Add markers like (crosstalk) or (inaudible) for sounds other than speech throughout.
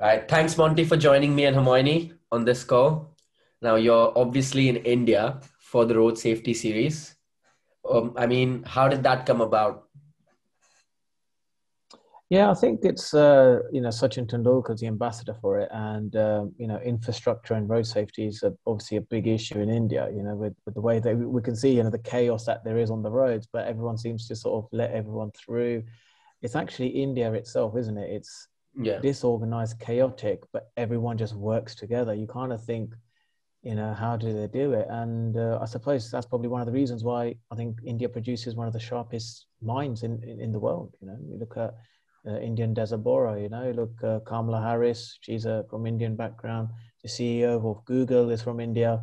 All right. Thanks, Monty, for joining me and Hermione on this call. Now, you're obviously in India for the road safety series. Um, I mean, how did that come about? Yeah, I think it's uh, you know Sachin Tendulkar is the ambassador for it, and uh, you know infrastructure and road safety is obviously a big issue in India. You know, with, with the way that we can see you know the chaos that there is on the roads, but everyone seems to sort of let everyone through. It's actually India itself, isn't it? It's yeah. disorganized, chaotic, but everyone just works together. You kind of think, you know, how do they do it? And uh, I suppose that's probably one of the reasons why I think India produces one of the sharpest minds in, in, in the world. You know, you look at uh, Indian Desert Bora. You know, look, uh, Kamala Harris, she's a, from Indian background. The CEO of Google is from India.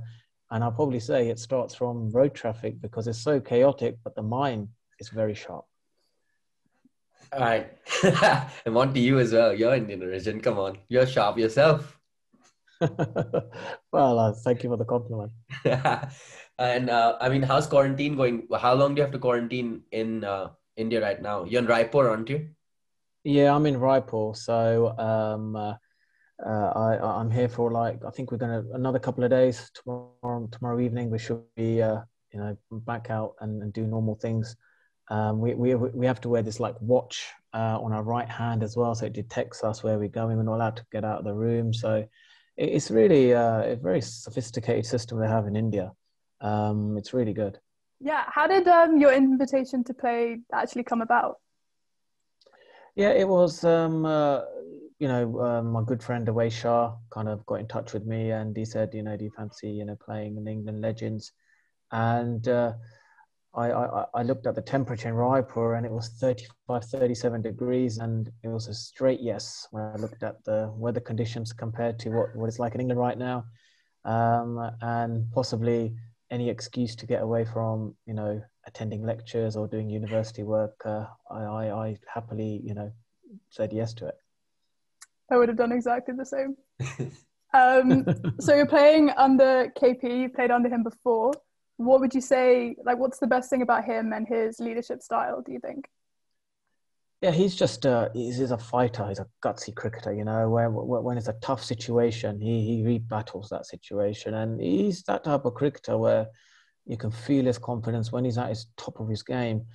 And I'll probably say it starts from road traffic because it's so chaotic, but the mind is very sharp. All right. and (laughs) on to you as well. You're Indian origin. Come on. You're sharp yourself. (laughs) well, uh, thank you for the compliment. (laughs) and uh, I mean, how's quarantine going? How long do you have to quarantine in uh, India right now? You're in Raipur, aren't you? Yeah, I'm in Raipur, so um, uh, uh, I, I'm here for like I think we're gonna another couple of days. Tomorrow, tomorrow evening, we should be uh, you know back out and, and do normal things. Um, we, we we have to wear this like watch uh, on our right hand as well, so it detects us where we're going. We're not allowed to get out of the room, so it's really uh, a very sophisticated system they have in India. Um, it's really good. Yeah, how did um, your invitation to play actually come about? Yeah, it was, um, uh, you know, uh, my good friend Owais Shah kind of got in touch with me and he said, you know, do you fancy, you know, playing in England Legends? And uh, I, I, I, looked at the temperature in Raipur and it was 35, 37 degrees and it was a straight yes when I looked at the weather conditions compared to what, what it's like in England right now. Um, and possibly any excuse to get away from, you know, attending lectures or doing university work, uh, I, I, I, happily, you know, said yes to it. I would have done exactly the same. (laughs) um, so you're playing under KP, you played under him before. What would you say, like, what's the best thing about him and his leadership style, do you think? Yeah, he's just uh, he's, he's a fighter. He's a gutsy cricketer. You know, when when it's a tough situation, he he rebattles that situation, and he's that type of cricketer where you can feel his confidence when he's at his top of his game.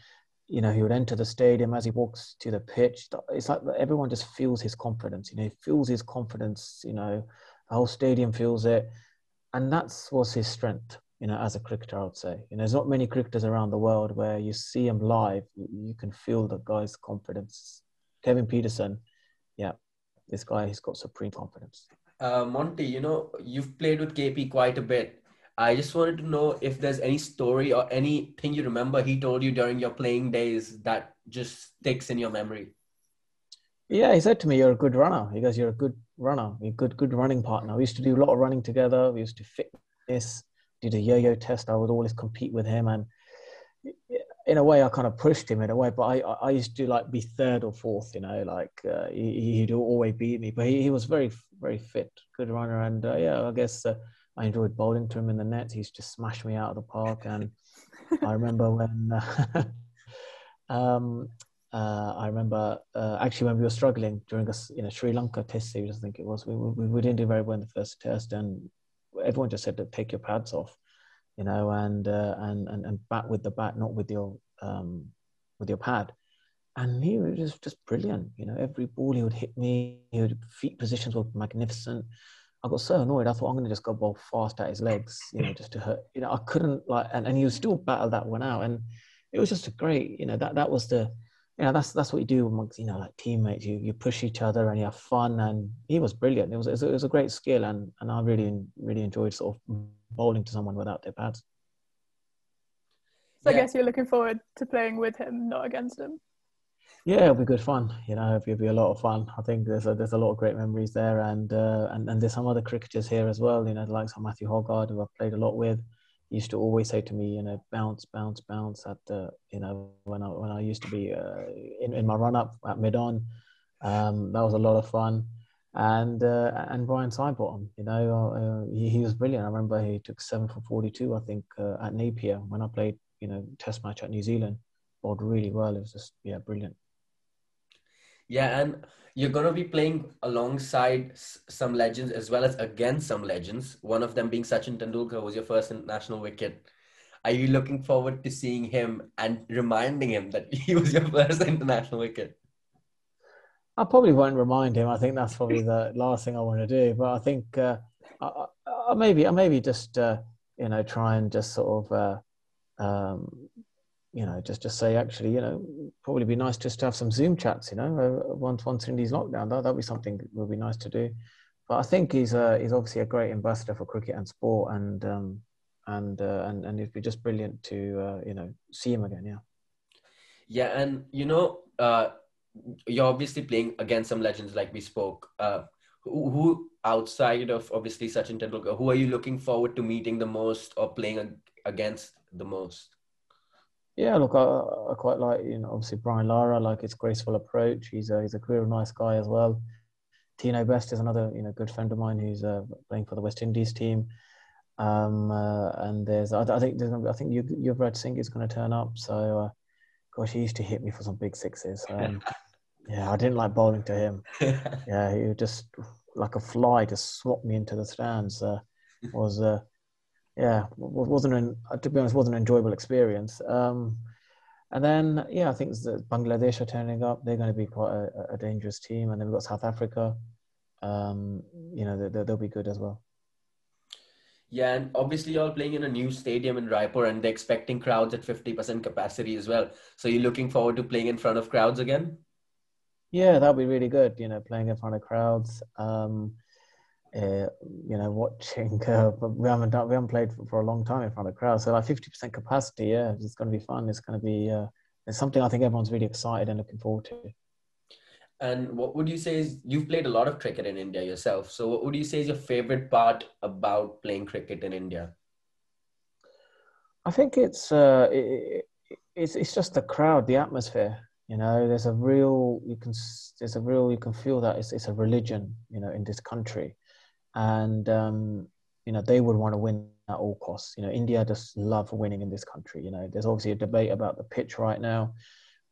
You know, he would enter the stadium as he walks to the pitch. It's like everyone just feels his confidence. You know, he feels his confidence. You know, the whole stadium feels it, and that's was his strength. You know, as a cricketer, I would say. You know, there's not many cricketers around the world where you see him live, you can feel the guy's confidence. Kevin Pietersen, yeah, this guy, he's got supreme confidence. Uh, Monty, you know, you've played with KP quite a bit. I just wanted to know if there's any story or anything you remember he told you during your playing days that just sticks in your memory. Yeah, he said to me, "You're a good runner." He goes, "You're a good runner. You're a good, good running partner." We used to do a lot of running together. We used to fitness, did a yo-yo test. I would always compete with him, and in a way, I kind of pushed him in a way. But I, I used to like be third or fourth, you know, like uh, he, would always beat me. But he, he was very, very fit, good runner, and uh, yeah, I guess. Uh, I enjoyed bowling to him in the net. He just smashed me out of the park. And I remember (laughs) when, uh, (laughs) um, uh, I remember uh, actually when we were struggling during a you know Sri Lanka Test series, I think it was. We, we, we didn't do very well in the first test, and everyone just said to take your pads off, you know, and uh, and, and and bat with the bat, not with your um, with your pad. And he was just, just brilliant, you know. Every ball he would hit me, he would feet positions were magnificent. I got so annoyed. I thought I'm going to just go bowl fast at his legs, you know, just to hurt. You know, I couldn't like, and, and he was still battle that one out, and it was just a great, you know, that that was the, you know, that's that's what you do amongst, you know, like teammates. You you push each other and you have fun, and he was brilliant. It was it was a, it was a great skill, and and I really really enjoyed sort of bowling to someone without their pads. So yeah. I guess you're looking forward to playing with him, not against him. Yeah, it'll be good fun. You know, it'll be a lot of fun. I think there's a, there's a lot of great memories there, and uh, and and there's some other cricketers here as well. You know, like some Matthew Hoggard, who I've played a lot with. Used to always say to me, you know, bounce, bounce, bounce. At the, you know, when I when I used to be uh, in in my run up at mid on, um, that was a lot of fun. And uh, and Ryan Sidebottom, you know, uh, he, he was brilliant. I remember he took seven for forty two, I think, uh, at Napier when I played, you know, Test match at New Zealand. Bowled really well. It was just yeah, brilliant. Yeah, and you're going to be playing alongside some legends as well as against some legends. One of them being Sachin Tendulkar, was your first international wicket. Are you looking forward to seeing him and reminding him that (laughs) he was your first international wicket? I probably won't remind him. I think that's probably the (laughs) last thing I want to do. But I think uh, I, I maybe I maybe just uh, you know try and just sort of uh, um, you know just just say actually you know probably be nice just to have some Zoom chats. You know uh, once once in these lockdown that that'd be something that would be nice to do. But I think he's uh, he's obviously a great ambassador for cricket and sport, and um, and uh, and and it'd be just brilliant to uh, you know see him again. Yeah. Yeah, and you know, uh, you're obviously playing against some legends, like we spoke. Uh, who, who outside of obviously Sachin Tendulkar, who are you looking forward to meeting the most or playing against the most? Yeah, look, I, I quite like you know obviously Brian Lara, like his graceful approach. He's a he's a real nice guy as well. Tino Best is another you know good friend of mine who's uh, playing for the West Indies team. Um, uh, and there's, I, I think, there's, I think you, Yuvraj Singh is going to turn up. So, uh, gosh, he used to hit me for some big sixes. (laughs) Um, yeah, I didn't like bowling to him. (laughs) yeah, he would just like a fly just swapped me into the stands. Uh, was, uh, yeah, wasn't an, to be honest, wasn't an enjoyable experience. Um, and then, yeah, I think the Bangladesh are turning up. They're going to be quite a, a dangerous team. And then we've got South Africa. Um, you know, they, they'll be good as well. Yeah, and obviously you're all playing in a new stadium in Raipur and they're expecting crowds at 50% capacity as well. So you're looking forward to playing in front of crowds again? Yeah, that'll be really good, you know, playing in front of crowds. Um, uh, you know, watching. (laughs) Uh, we haven't done, we haven't played for, for, a long time in front of crowds, so like fifty percent capacity. Yeah, it's going to be fun. It's going to be. Uh, it's something I think everyone's really excited and looking forward to. And what would you say is you've played a lot of cricket in India yourself. So what would you say is your favorite part about playing cricket in India? I think it's uh, it, it's it's just the crowd, the atmosphere. You know, there's a real you can there's a real you can feel that it's it's a religion. You know, in this country, and um, you know they would want to win at all costs. You know, India just love winning in this country. You know, there's obviously a debate about the pitch right now,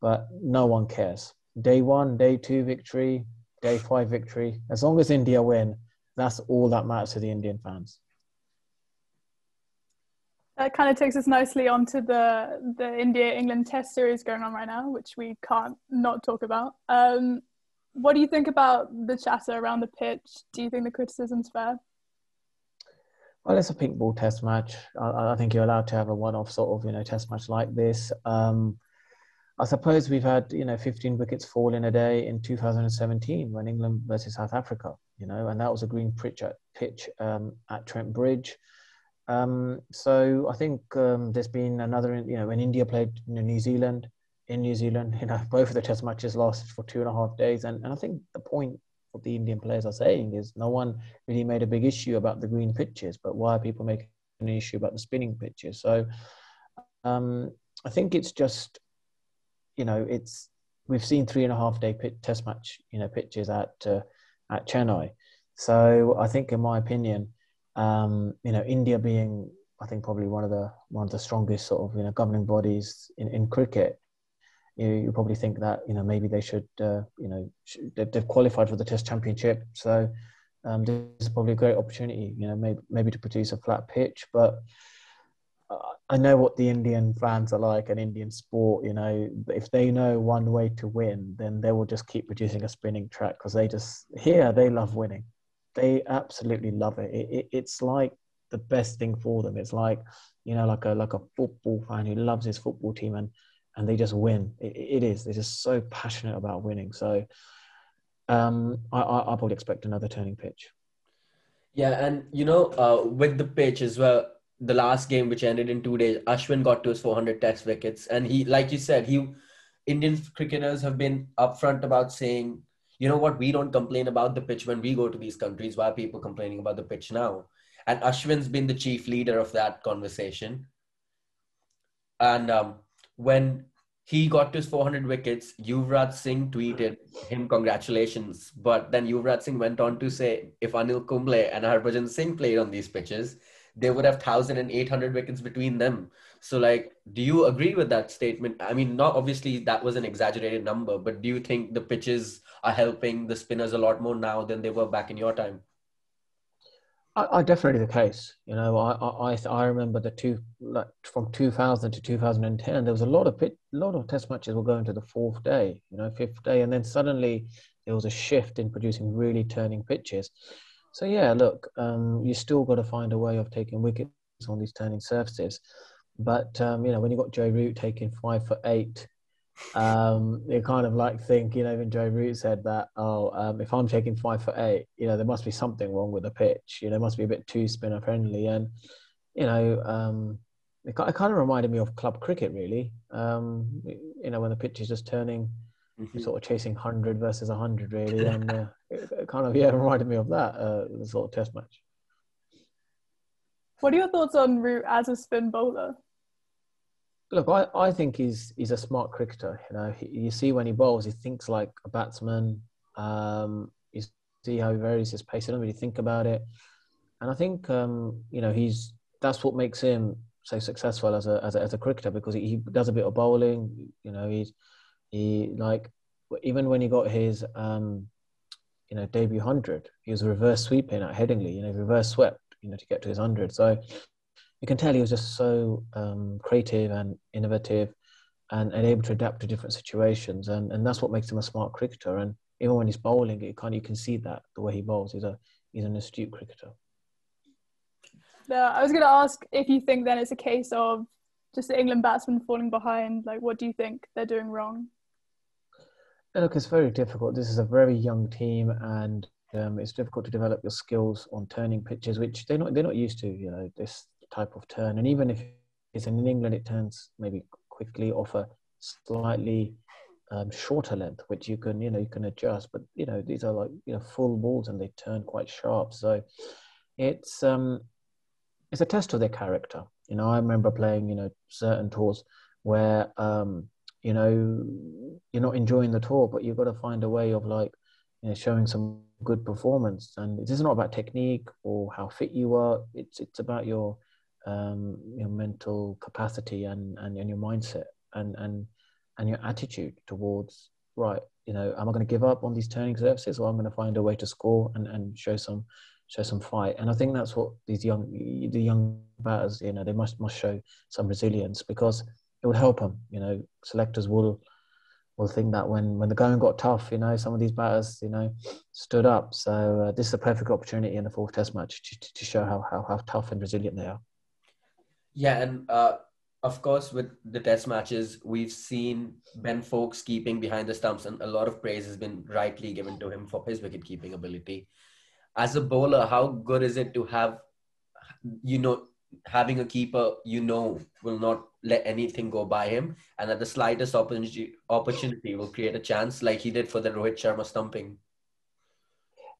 but no one cares day one, day two victory, day five victory. As long as India win, that's all that matters to the Indian fans. That kind of takes us nicely onto the the India England Test series going on right now, which we can't not talk about. Um, what do you think about the chatter around the pitch? Do you think the criticism's fair? Well, it's a pink ball test match. I, I think you're allowed to have a one-off sort of you know test match like this. Um, I suppose we've had you know 15 wickets fall in a day in 2017 when England versus South Africa, you know, and that was a green pitch at pitch um, at Trent Bridge. Um, so I think um, there's been another, you know, when India played you know, New Zealand in New Zealand, you know, both of the Test matches lasted for two and a half days, and, and I think the point what the Indian players are saying is no one really made a big issue about the green pitches, but why are people making an issue about the spinning pitches? So um, I think it's just you know, it's we've seen three and a half day pit, test match, you know, pitches at uh, at Chennai. So I think, in my opinion, um, you know, India being I think probably one of the one of the strongest sort of you know governing bodies in, in cricket, you, you probably think that you know maybe they should uh, you know they've, qualified for the Test Championship, so um, this is probably a great opportunity, you know, maybe maybe to produce a flat pitch, but I know what the Indian fans are like and Indian sport. You know, if they know one way to win, then they will just keep producing a spinning track because they just here they love winning. They absolutely love it. It, it. It's like the best thing for them. It's like you know, like a like a football fan who loves his football team and and they just win. it, it is. They're just so passionate about winning. So um, I, I, I expect another turning pitch. Yeah, and you know, uh, with the pitch as well, the last game, which ended in two days, Ashwin got to his 400 test wickets. And he, like you said, he, Indian cricketers have been upfront about saying, you know what, we don't complain about the pitch when we go to these countries. Why are people complaining about the pitch now? And Ashwin's been the chief leader of that conversation. And um, when he got to his 400 wickets, Yuvraj Singh tweeted him congratulations. But then Yuvraj Singh went on to say, if Anil Kumble and Harbhajan Singh played on these pitches, they would have 1,800 wickets between them. So, like, do you agree with that statement? I mean, not obviously that was an exaggerated number, but do you think the pitches are helping the spinners a lot more now than they were back in your time? I, I definitely the case. You know, I I I remember the two like from 2000 to 2010, there was a lot of pit, a lot of test matches were going to the fourth day, you know, fifth day, and then suddenly there was a shift in producing really turning pitches. So yeah, look, um, you still got to find a way of taking wickets on these turning surfaces. But um, you know, when you got Joe Root taking five for eight um, you kind of like think, you know, even Joe Root said that, oh, um, if I'm taking five for eight, you know, there must be something wrong with the pitch. You know, it must be a bit too spinner friendly. And, you know, um, it, it kind of reminded me of club cricket, really. Um, you know, when the pitch is just turning, mm-hmm. sort of chasing 100 versus 100, really. (laughs) And uh, it, it, kind of, yeah, reminded me of that, uh, sort of test match. What are your thoughts on Root as a spin bowler? Look, I, I think he's he's a smart cricketer. You know, he, you see when he bowls, he thinks like a batsman. Um, you see how he varies his pace. I don't really think about it, and I think um, you know he's that's what makes him so successful as a as a, as a cricketer because he, he does a bit of bowling. You know, he's he like even when he got his um, you know debut hundred, he was reverse sweeping at Headingley. You know, reverse swept. You know, to get to his hundred. So you can tell he was just so um, creative and innovative and, and able to adapt to different situations. And, and that's what makes him a smart cricketer. And even when he's bowling, it kind of, you can see that the way he bowls. He's, a, he's an astute cricketer. No, I was going to ask if you think then it's a case of just the England batsmen falling behind. Like, what do you think they're doing wrong? Look, it's very difficult. This is a very young team, and um, it's difficult to develop your skills on turning pitches, which they're not they're not used to. You know, this type of turn. And even if it's in England, it turns maybe quickly off a slightly um, shorter length, which you can, you know, you can adjust. But you know, these are like you know full balls and they turn quite sharp. So it's um, it's a test of their character. You know, I remember playing, you know, certain tours where um, you know you're not enjoying the tour, but you've got to find a way of like you know showing some good performance. And this is not about technique or how fit you are. It's it's about your um, your mental capacity and, and, and your mindset and, and, and your attitude towards, right, you know, am I going to give up on these turning surfaces or I'm going to find a way to score and, and show some show some fight. And I think that's what these young the young batters, you know, they must must show some resilience because it would help them. You know, selectors will will think that when when the going got tough, you know, some of these batters, you know, stood up. So uh, this is a perfect opportunity in the fourth Test match to, to show how, how how tough and resilient they are. Yeah, and uh, of course, with the test matches, we've seen Ben Foakes keeping behind the stumps, and a lot of praise has been rightly given to him for his wicket keeping ability. As a bowler, how good is it to have, you know, having a keeper you know will not let anything go by him, and at the slightest opportunity, opportunity will create a chance, like he did for the Rohit Sharma stumping.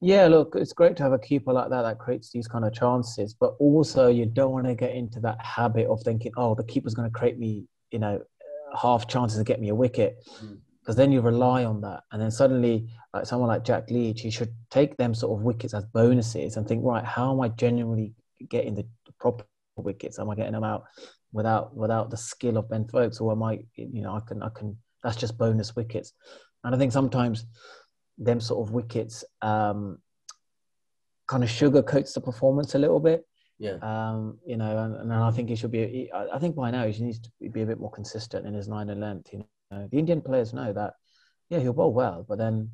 Yeah, look, it's great to have a keeper like that that creates these kind of chances, but also you don't want to get into that habit of thinking, oh, the keeper's going to create me, you know, half chances to get me a wicket, because mm. then you rely on that, and then suddenly, like someone like Jack Leach, you should take them sort of wickets as bonuses and think, right, how am I genuinely getting the proper wickets? Am I getting them out without without the skill of Ben Foakes, or am I, you know, I can I can that's just bonus wickets, and I think sometimes them sort of wickets um, kind of sugarcoats the performance a little bit. Yeah. Um, you know, and, and I think he should be. I think by now he needs to be a bit more consistent in his line and length. You know, the Indian players know that. Yeah, he'll bowl well, but then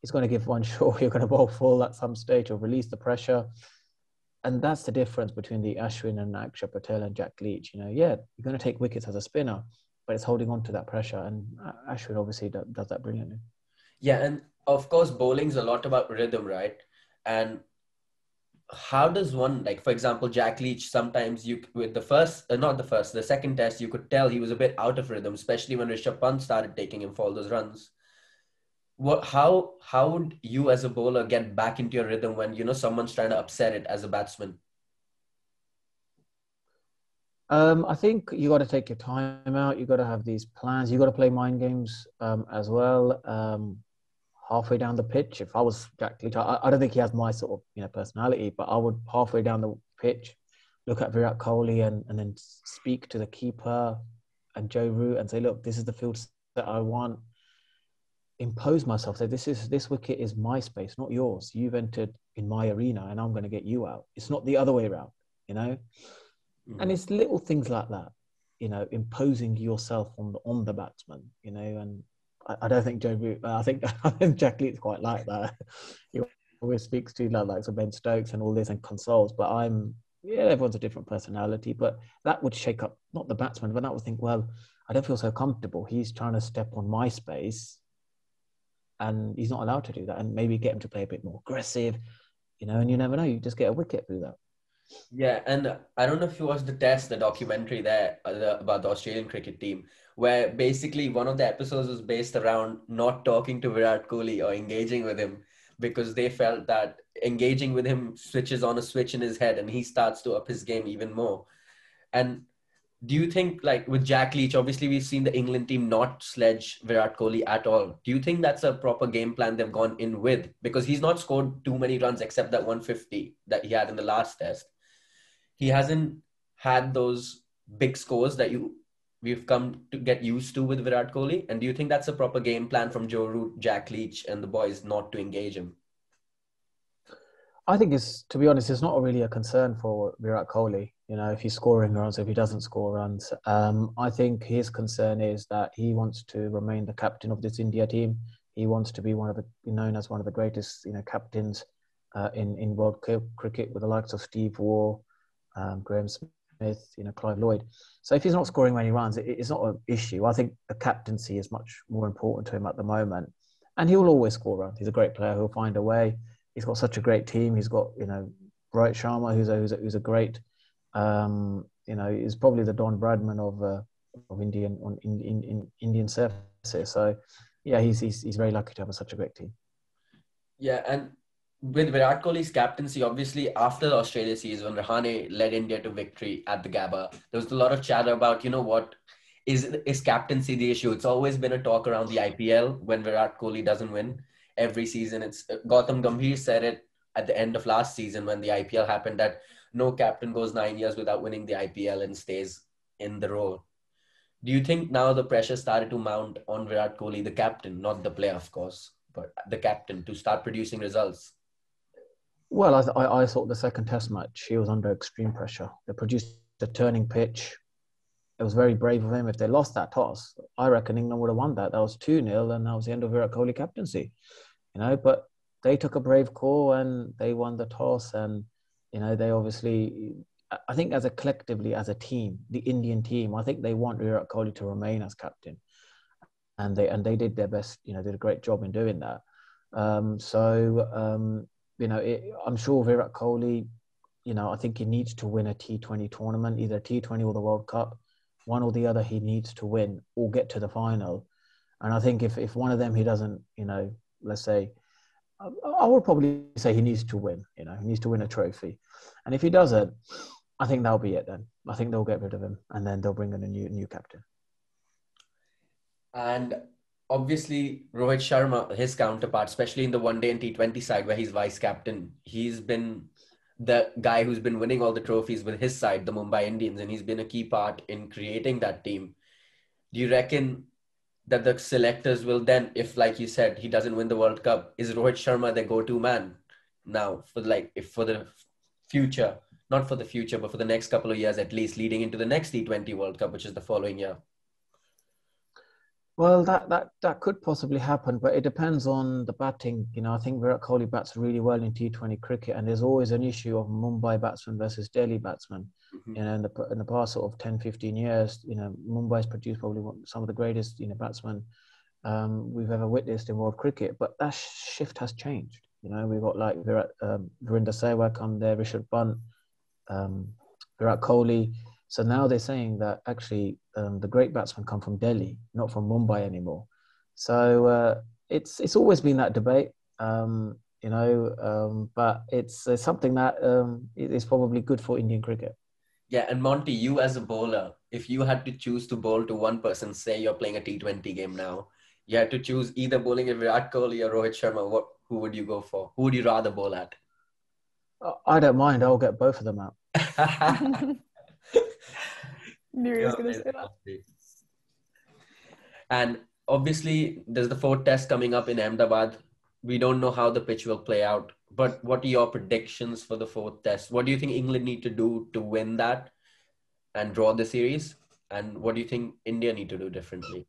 he's going to give one (laughs) short. You're going to bowl full at some stage or release the pressure, and that's the difference between the Ashwin and Akshar Patel and Jack Leach. You know, yeah, you're going to take wickets as a spinner, but it's holding on to that pressure, and Ashwin obviously does that brilliantly. Yeah, and of course, bowling's a lot about rhythm, right? And how does one like for example jack leach sometimes you with the first uh, not the first the second test you could tell he was a bit out of rhythm especially when rishabh pant started taking him for all those runs what how how would you as a bowler get back into your rhythm when you know someone's trying to upset it as a batsman um, I think you got to take your time out. You got to have these plans. You got to play mind games um, as well. Um, halfway down the pitch. If I was Jack Leach, I, I, don't think he has my sort of you know personality, but I would halfway down the pitch, look at Virat Kohli and, and then speak to the keeper and Joe Root and say, look, this is the field that I want. Impose myself. Say, this is this wicket is my space, not yours. You've entered in my arena, and I'm going to get you out. It's not the other way around, you know. Mm-hmm. And it's little things like that, you know, imposing yourself on the on the batsman, you know. And I, I don't think Joe Root. I think (laughs) I think Jack Leach's quite like that. he always speaks to like, like so Ben Stokes and all this and consoles, but I'm yeah, everyone's a different personality, but that would shake up not the batsman, but that would think, well, I don't feel so comfortable. He's trying to step on my space, and he's not allowed to do that. And maybe get him to play a bit more aggressive, you know. And you never know; you just get a wicket through that. Yeah, and I don't know if you watched the test, the documentary there uh, about the Australian cricket team, where basically one of the episodes was based around not talking to Virat Kohli or engaging with him because they felt that engaging with him switches on a switch in his head and he starts to up his game even more. And do you think, like with Jack Leach, obviously we've seen the England team not sledge Virat Kohli at all. Do you think that's a proper game plan they've gone in with? Because he's not scored too many runs except that 150 that he had in the last test. He hasn't had those big scores that you we've come to get used to with Virat Kohli? And do you think that's a proper game plan from Joe Root, Jack Leach, and the boys not to engage him? I think it's, to be honest, it's not really a concern for Virat Kohli. You know, if he's scoring runs, if he doesn't score runs, um, I think his concern is that he wants to remain the captain of this India team. He wants to be one of the known as one of the greatest, you know, captains uh, in in world cricket with the likes of Steve Waugh, um, Graeme Smith Smith, you know, Clive Lloyd. So if he's not scoring many runs, it, it's not an issue. I think a captaincy is much more important to him at the moment, and he will always score runs. He's a great player. He'll find a way. He's got such a great team. He's got you know Rohit Sharma, who's a who's a, who's a great, um, you know, is probably the Don Bradman of uh, of Indian on in, in, in Indian surfaces. So yeah, he's, he's he's very lucky to have such a great team. Yeah, and with Virat Kohli's captaincy, obviously after the Australia series when Rahane led India to victory at the Gabba, there was a lot of chatter about, you know what, is is captaincy the issue? It's always been a talk around the IPL when Virat Kohli doesn't win every season. It's uh, Gautam Gambhir said it at the end of last season when the IPL happened that no captain goes nine years without winning the IPL and stays in the role. Do you think now the pressure started to mount on Virat Kohli, the captain, not the player, of course, but the captain, to start producing results? Well, I, I, I, thought the second test match, he was under extreme pressure. They produced a turning pitch. It was very brave of him. If they lost that toss, I reckon England would have won that. That was 2 0, and that was the end of Virat Kohli captaincy. You know, but they took a brave call and they won the toss. And, you know, they obviously, I think as a collectively, as a team, the Indian team, I think they want Virat Kohli to remain as captain. And they, and they did their best, you know, did a great job in doing that. Um, so, um, you know, it, I'm sure Virat Kohli, you know, I think he needs to win a T20 tournament, either T20 or the World Cup. One or the other he needs to win or get to the final. And I think if, if one of them he doesn't, you know, let's say, I, I would probably say he needs to win, you know, he needs to win a trophy. And if he doesn't, I think that'll be it then. I think they'll get rid of him and then they'll bring in a new new captain. And obviously Rohit Sharma, his counterpart, especially in the one day and T20 side where he's vice captain, he's been the guy who's been winning all the trophies with his side, the Mumbai Indians, and he's been a key part in creating that team. Do you reckon that the selectors will then, if like you said, he doesn't win the World Cup, is Rohit Sharma the go-to man now for like if for the future, not for the future, but for the next couple of years at least, leading into the next T20 World Cup, which is the following year? Well, that, that, that could possibly happen, but it depends on the batting. You know, I think Virat Kohli bats really well in T20 cricket, and there's always an issue of Mumbai batsmen versus Delhi batsmen. Mm-hmm. You know, in the, in the past sort of 10, 15 years, you know, Mumbai's produced probably some of the greatest, you know, batsmen um, we've ever witnessed in world cricket, but that shift has changed. You know, we've got like Virat, um, Virender Sehwag come there, Rishabh Pant, um, Virat Kohli. So now they're saying that actually um, the great batsmen come from Delhi, not from Mumbai anymore. So uh, it's it's always been that debate, um, you know, um, but it's, it's, something that um, is probably good for Indian cricket. Yeah, and Monty, you as a bowler, if you had to choose to bowl to one person, say you're playing a T20 game now, you had to choose either bowling at Virat Kohli or Rohit Sharma. What who would you go for? Who would you rather bowl at? I don't mind. I'll get both of them out. (laughs) (laughs) (laughs) Knew he was going to say that. And obviously, there's the fourth test coming up in Ahmedabad. We don't know how the pitch will play out, but what are your predictions for the fourth test? What do you think England need to do to win that and draw the series? And what do you think India need to do differently?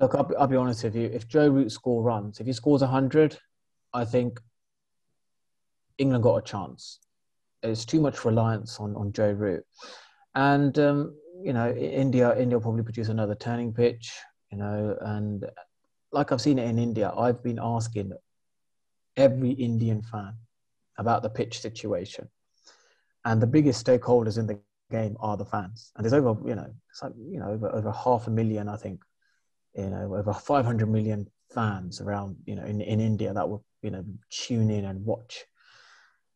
Look, I'll, I'll be honest with you. If Joe Root score runs, if he scores 100, I think England got a chance. It's too much reliance on, on Joe Root. And, um, you know, India, India will probably produce another turning pitch, you know, and like I've seen it in India, I've been asking every Indian fan about the pitch situation. And the biggest stakeholders in the game are the fans. And there's over, you know, it's like, you know, over, over half a million, I think, you know, over 500 million fans around, you know, in, in India that will, you know, tune in and watch.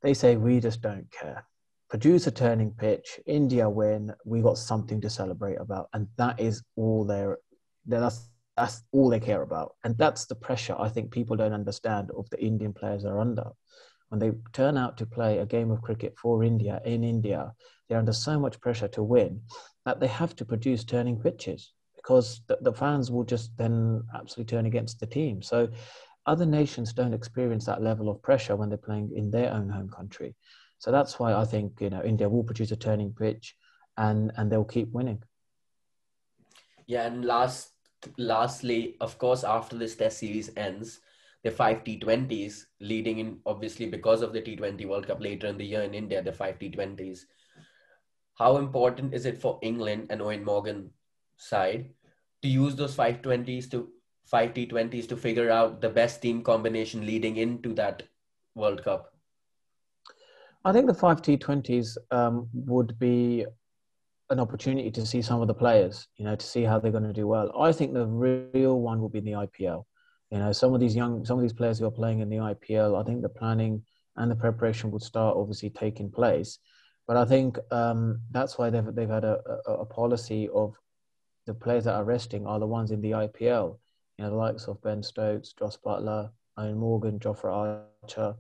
They say, we just don't care. Produce a turning pitch, India win, we got something to celebrate about. And that is all they're, that's, that's all they care about. And that's the pressure I think people don't understand of the Indian players are under. When they turn out to play a game of cricket for India in India, they're under so much pressure to win that they have to produce turning pitches because the, the fans will just then absolutely turn against the team. So other nations don't experience that level of pressure when they're playing in their own home country. So that's why I think you know India will produce a turning pitch, and and they'll keep winning. Yeah, and last lastly, of course, after this Test series ends, the five T20s leading in obviously because of the T20 World Cup later in the year in India, the five T20s. How important is it for England and Eoin Morgan side to use those 520s to 5 T20s to figure out the best team combination leading into that World Cup? I think the five T20s um, would be an opportunity to see some of the players, you know, to see how they're going to do well. I think the real one will be in the IPL. You know, some of these young, some of these players who are playing in the IPL, I think the planning and the preparation would start obviously taking place. But I think um, that's why they've they've had a, a, a policy of the players that are resting are the ones in the IPL. You know, the likes of Ben Stokes, Jos Buttler, Eoin Morgan, Jofra Archer,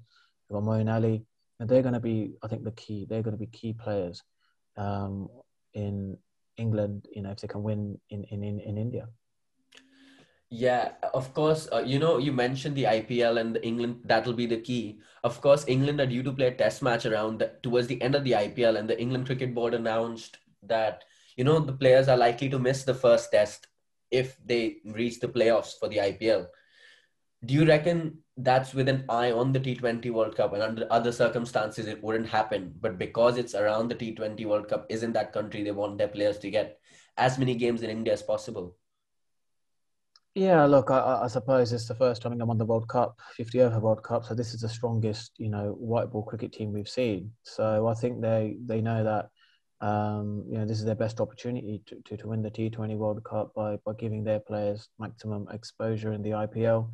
Moeen Ali. And they're going to be, I think, the key. They're going to be key players um, in England. You know, if they can win in in in, in India. Yeah, of course. Uh, you know, you mentioned the IPL and the England. That'll be the key. Of course, England are due to play a Test match around the, towards the end of the IPL, and the England Cricket Board announced that you know the players are likely to miss the first test if they reach the playoffs for the IPL. Do you reckon that's with an eye on the T20 World Cup and under other circumstances it wouldn't happen, but because it's around the T20 World Cup, isn't that country they want their players to get as many games in India as possible? Yeah, look, I, I, suppose it's the first time I'm on the World Cup, 50 over World Cup. So this is the strongest, you know, white ball cricket team we've seen. So I think they they know that um, you know, this is their best opportunity to, to, to, win the T20 World Cup by, by giving their players maximum exposure in the IPL.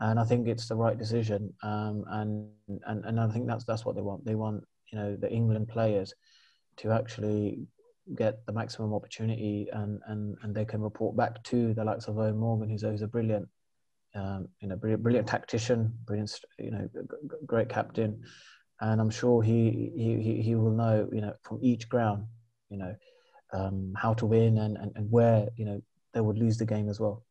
And I think it's the right decision. Um, and, and, and I think that's, that's what they want. They want, you know, the England players to actually get the maximum opportunity and, and, and they can report back to the likes of Eoin Morgan, who's, who's a brilliant, um, you know, brilliant, brilliant tactician, brilliant, you know, great captain and I'm sure he he he will know you know from each ground you know um, how to win and, and and where you know they would lose the game as well.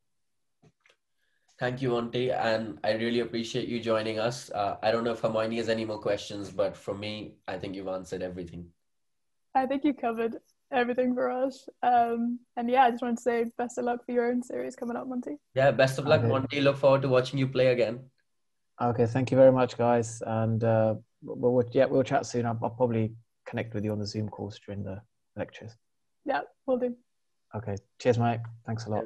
Thank you, Monty, and I really appreciate you joining us. Uh, I don't know if Hermione has any more questions, but for me, I think you've answered everything. I think you covered everything for us. Um, and yeah, I just want to say best of luck for your own series coming up, Monty. Yeah, best of luck. Monty. Look forward to watching you play again. Okay, thank you very much, guys, and. Uh, well, we'll, yeah, we'll chat soon. I'll, I'll, probably connect with you on the Zoom calls during the lectures. Yeah, we'll do. Okay. Cheers, mate. Thanks a lot.